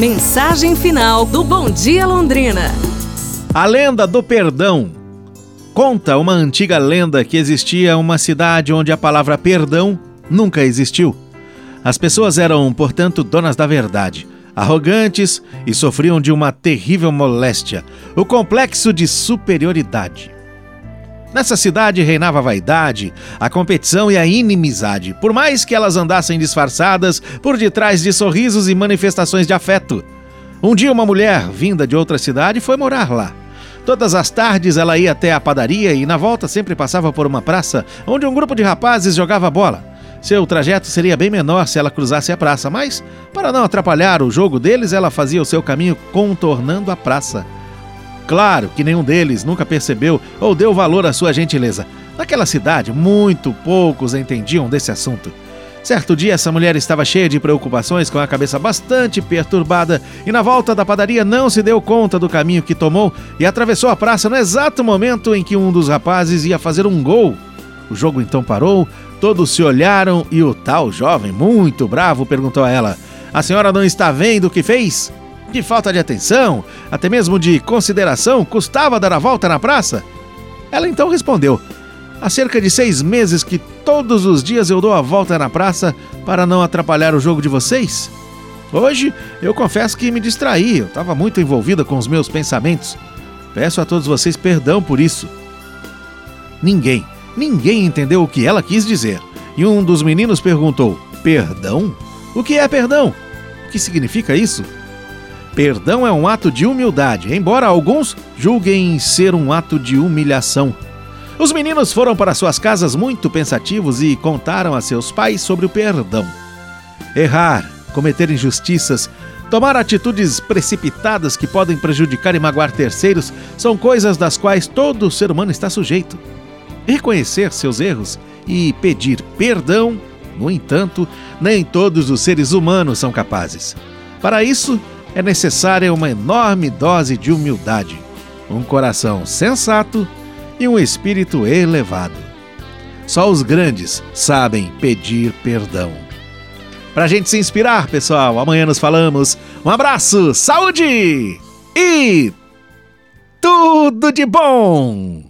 Mensagem final do Bom Dia Londrina. A lenda do perdão. Conta uma antiga lenda que existia uma cidade onde a palavra perdão nunca existiu. As pessoas eram, portanto, donas da verdade, arrogantes e sofriam de uma terrível moléstia, o complexo de superioridade. Nessa cidade reinava a vaidade, a competição e a inimizade, por mais que elas andassem disfarçadas por detrás de sorrisos e manifestações de afeto. Um dia, uma mulher, vinda de outra cidade, foi morar lá. Todas as tardes ela ia até a padaria e na volta sempre passava por uma praça onde um grupo de rapazes jogava bola. Seu trajeto seria bem menor se ela cruzasse a praça, mas, para não atrapalhar o jogo deles, ela fazia o seu caminho contornando a praça. Claro que nenhum deles nunca percebeu ou deu valor à sua gentileza. Naquela cidade, muito poucos entendiam desse assunto. Certo dia, essa mulher estava cheia de preocupações, com a cabeça bastante perturbada, e na volta da padaria não se deu conta do caminho que tomou e atravessou a praça no exato momento em que um dos rapazes ia fazer um gol. O jogo então parou, todos se olharam e o tal jovem, muito bravo, perguntou a ela: A senhora não está vendo o que fez? Que falta de atenção, até mesmo de consideração, custava dar a volta na praça? Ela então respondeu: Há cerca de seis meses que todos os dias eu dou a volta na praça para não atrapalhar o jogo de vocês. Hoje eu confesso que me distraí, eu estava muito envolvida com os meus pensamentos. Peço a todos vocês perdão por isso. Ninguém, ninguém entendeu o que ela quis dizer. E um dos meninos perguntou: Perdão? O que é perdão? O que significa isso? Perdão é um ato de humildade, embora alguns julguem ser um ato de humilhação. Os meninos foram para suas casas muito pensativos e contaram a seus pais sobre o perdão. Errar, cometer injustiças, tomar atitudes precipitadas que podem prejudicar e magoar terceiros são coisas das quais todo ser humano está sujeito. Reconhecer seus erros e pedir perdão, no entanto, nem todos os seres humanos são capazes. Para isso, é necessária uma enorme dose de humildade, um coração sensato e um espírito elevado. Só os grandes sabem pedir perdão. Para a gente se inspirar, pessoal, amanhã nos falamos. Um abraço, saúde e tudo de bom!